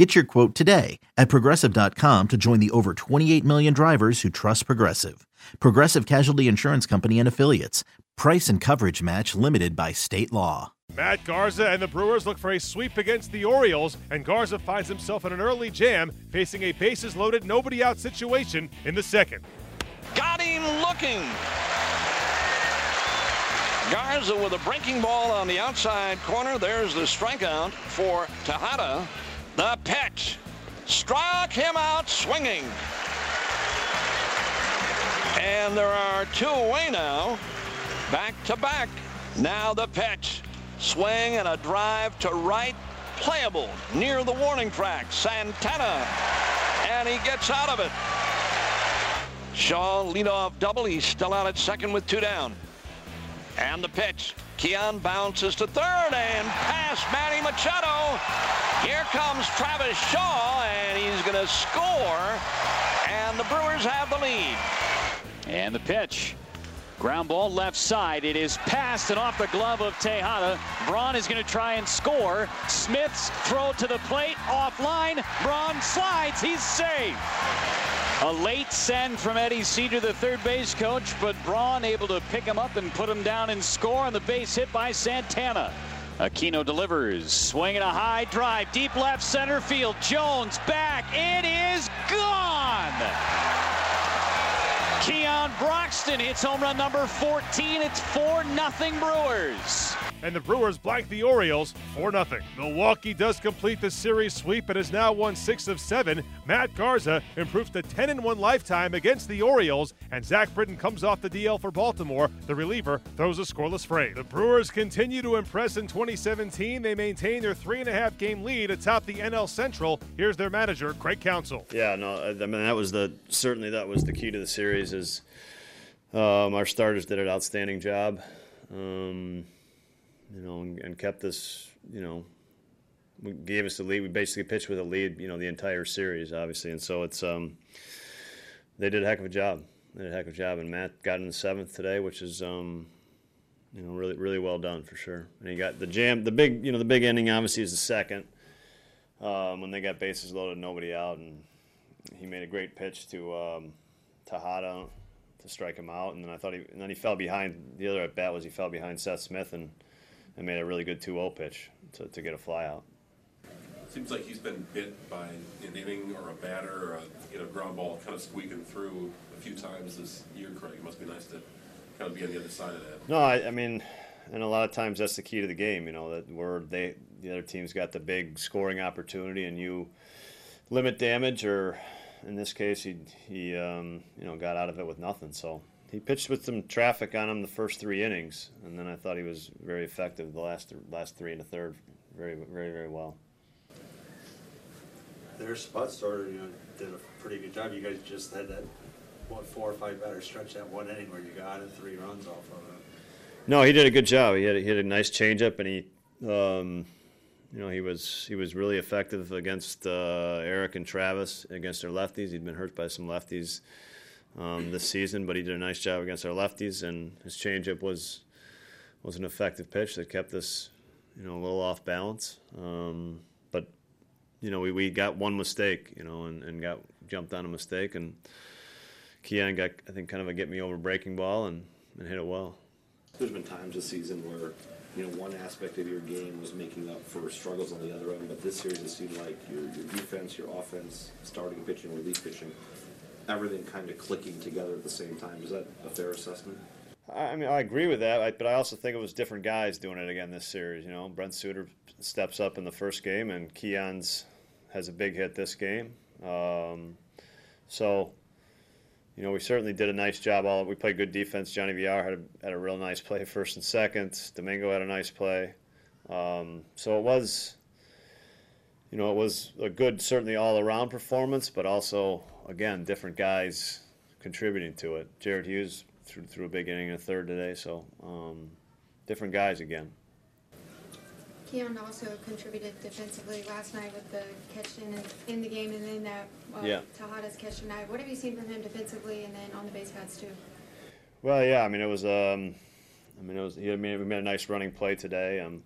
Get your quote today at progressive.com to join the over 28 million drivers who trust Progressive. Progressive Casualty Insurance Company and Affiliates. Price and coverage match limited by state law. Matt Garza and the Brewers look for a sweep against the Orioles, and Garza finds himself in an early jam, facing a bases loaded, nobody out situation in the second. Got him looking. Garza with a breaking ball on the outside corner. There's the strikeout for Tejada. The pitch. Struck him out swinging. And there are two away now. Back to back. Now the pitch. Swing and a drive to right. Playable near the warning track. Santana. And he gets out of it. Shaw leadoff double. He's still out at second with two down. And the pitch. Keon bounces to third and past Manny Machado. Here comes Travis Shaw, and he's going to score. And the Brewers have the lead. And the pitch. Ground ball left side. It is passed and off the glove of Tejada. Braun is going to try and score. Smith's throw to the plate offline. Braun slides. He's safe. A late send from Eddie Sedar, the third base coach, but Braun able to pick him up and put him down and score on the base hit by Santana. Aquino delivers, swinging a high drive, deep left center field. Jones back. It is gone. Keon Broxton hits home run number 14. It's 4 0 Brewers. And the Brewers blank the Orioles 4 0. Milwaukee does complete the series sweep and has now won six of seven. Matt Garza improves to 10 1 lifetime against the Orioles, and Zach Britton comes off the DL for Baltimore. The reliever throws a scoreless frame. The Brewers continue to impress in 2017. They maintain their three and a half game lead atop the NL Central. Here's their manager, Craig Counsell. Yeah, no, I mean that was the certainly that was the key to the series. Is um, our starters did an outstanding job. Um, you know, and, and kept us, you know, we gave us the lead. We basically pitched with a lead, you know, the entire series, obviously, and so it's um, they did a heck of a job. They did a heck of a job, and Matt got in the seventh today, which is um, you know, really really well done for sure. And he got the jam, the big, you know, the big ending obviously is the second um, when they got bases loaded, nobody out, and he made a great pitch to um, Tejada to strike him out, and then I thought he, and then he fell behind. The other at bat was he fell behind Seth Smith and and made a really good 2-0 pitch to, to get a fly out. Seems like he's been bit by an inning or a batter or a you know ground ball kind of squeaking through a few times this year, Craig. It must be nice to kind of be on the other side of that. No, I, I mean, and a lot of times that's the key to the game. You know that where they the other team's got the big scoring opportunity and you limit damage, or in this case, he he um, you know got out of it with nothing. So he pitched with some traffic on him the first three innings, and then I thought he was very effective the last last three and a third, very very very well. Their spot starter, you know, did a pretty good job. You guys just had that what four or five batter stretch that one inning where you got three runs off of it. No, he did a good job. He had a, he had a nice changeup, and he. Um, you know, he was he was really effective against uh, Eric and Travis against their lefties. He'd been hurt by some lefties um, this season, but he did a nice job against our lefties, and his changeup was was an effective pitch that kept us, you know, a little off balance. Um, but you know, we, we got one mistake, you know, and, and got jumped on a mistake, and Keon got I think kind of a get me over breaking ball and, and hit it well. There's been times this season where you know one aspect of your game was making up for struggles on the other end, but this series it seemed like your, your defense, your offense, starting pitching, relief pitching everything kind of clicking together at the same time. Is that a fair assessment? I mean, I agree with that, but I also think it was different guys doing it again this series. You know, Brent Suter steps up in the first game, and Keon's has a big hit this game. Um, so, you know, we certainly did a nice job. All we played good defense. Johnny VR had a, had a real nice play first and second. Domingo had a nice play. Um, so it was, you know, it was a good, certainly all around performance, but also again, different guys contributing to it. Jared Hughes threw, threw a big inning in the third today. So um, different guys again. Keon also contributed defensively last night with the catch in, in the game and then that uh, Yeah. Tejada's catch tonight. What have you seen from him defensively and then on the base paths too? Well, yeah, I mean it was. Um, I mean it was. He, mean we made a nice running play today. Um,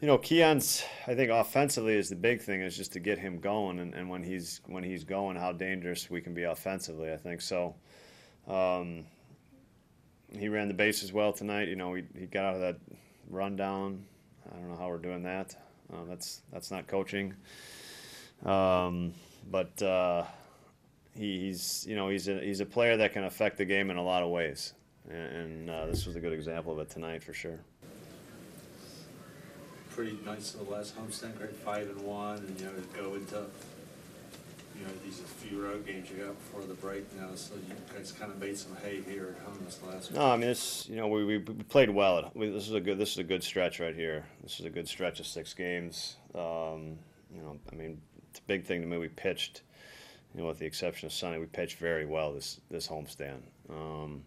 you know, Keon's. I think offensively is the big thing is just to get him going, and, and when he's when he's going, how dangerous we can be offensively. I think so. Um, he ran the bases well tonight. You know, he, he got out of that rundown. I don't know how we're doing that. Uh, that's that's not coaching. Um, but uh, he, he's you know he's a he's a player that can affect the game in a lot of ways, and, and uh, this was a good example of it tonight for sure. Pretty nice to the last homestand, great five and one, and you know, go into, you know, these few road games you got before the break now, so you guys kind of made some hay here at home this last week. No, I mean it's you know we, we played well. We, this is a good this is a good stretch right here. This is a good stretch of six games. Um, you know, I mean it's a big thing to me. We pitched, you know, with the exception of Sunday, we pitched very well this this homestand. Um,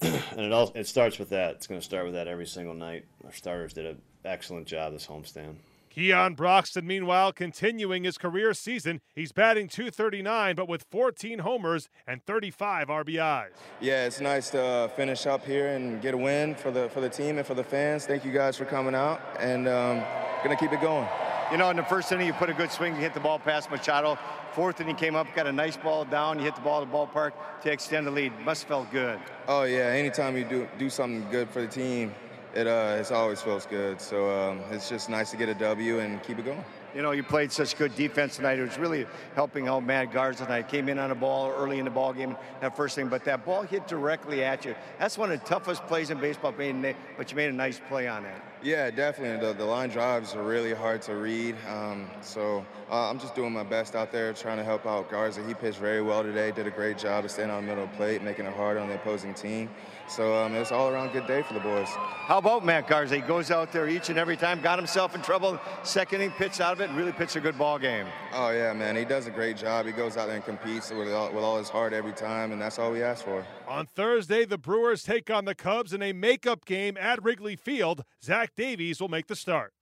and it all it starts with that. It's going to start with that every single night. Our starters did an excellent job this homestand. Keon Broxton, meanwhile, continuing his career season. He's batting 239, but with 14 homers and 35 RBIs. Yeah, it's nice to uh, finish up here and get a win for the for the team and for the fans. Thank you guys for coming out, and um, gonna keep it going. You know, in the first inning, you put a good swing, you hit the ball past Machado. Fourth inning came up, got a nice ball down, you hit the ball at the ballpark to extend the lead. Must have felt good. Oh yeah, anytime you do do something good for the team, it uh, always feels good. So um, it's just nice to get a W and keep it going. You know, you played such good defense tonight. It was really helping out Matt Garza tonight. Came in on a ball early in the ball game, that first thing, but that ball hit directly at you. That's one of the toughest plays in baseball, but you made a nice play on that. Yeah, definitely. The, the line drives are really hard to read. Um, so uh, I'm just doing my best out there trying to help out Garza. He pitched very well today, did a great job of staying on the middle of the plate, making it hard on the opposing team. So um, it was all around good day for the boys. How about Matt Garza? He goes out there each and every time, got himself in trouble, second inning, pitched out of it, and really pitched a good ball game. Oh, yeah, man. He does a great job. He goes out there and competes with all, with all his heart every time, and that's all we ask for. On Thursday, the Brewers take on the Cubs in a makeup game at Wrigley Field. Zach Davies will make the start.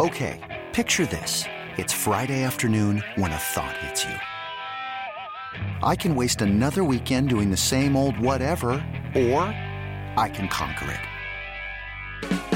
Okay, picture this. It's Friday afternoon when a thought hits you. I can waste another weekend doing the same old whatever, or I can conquer it.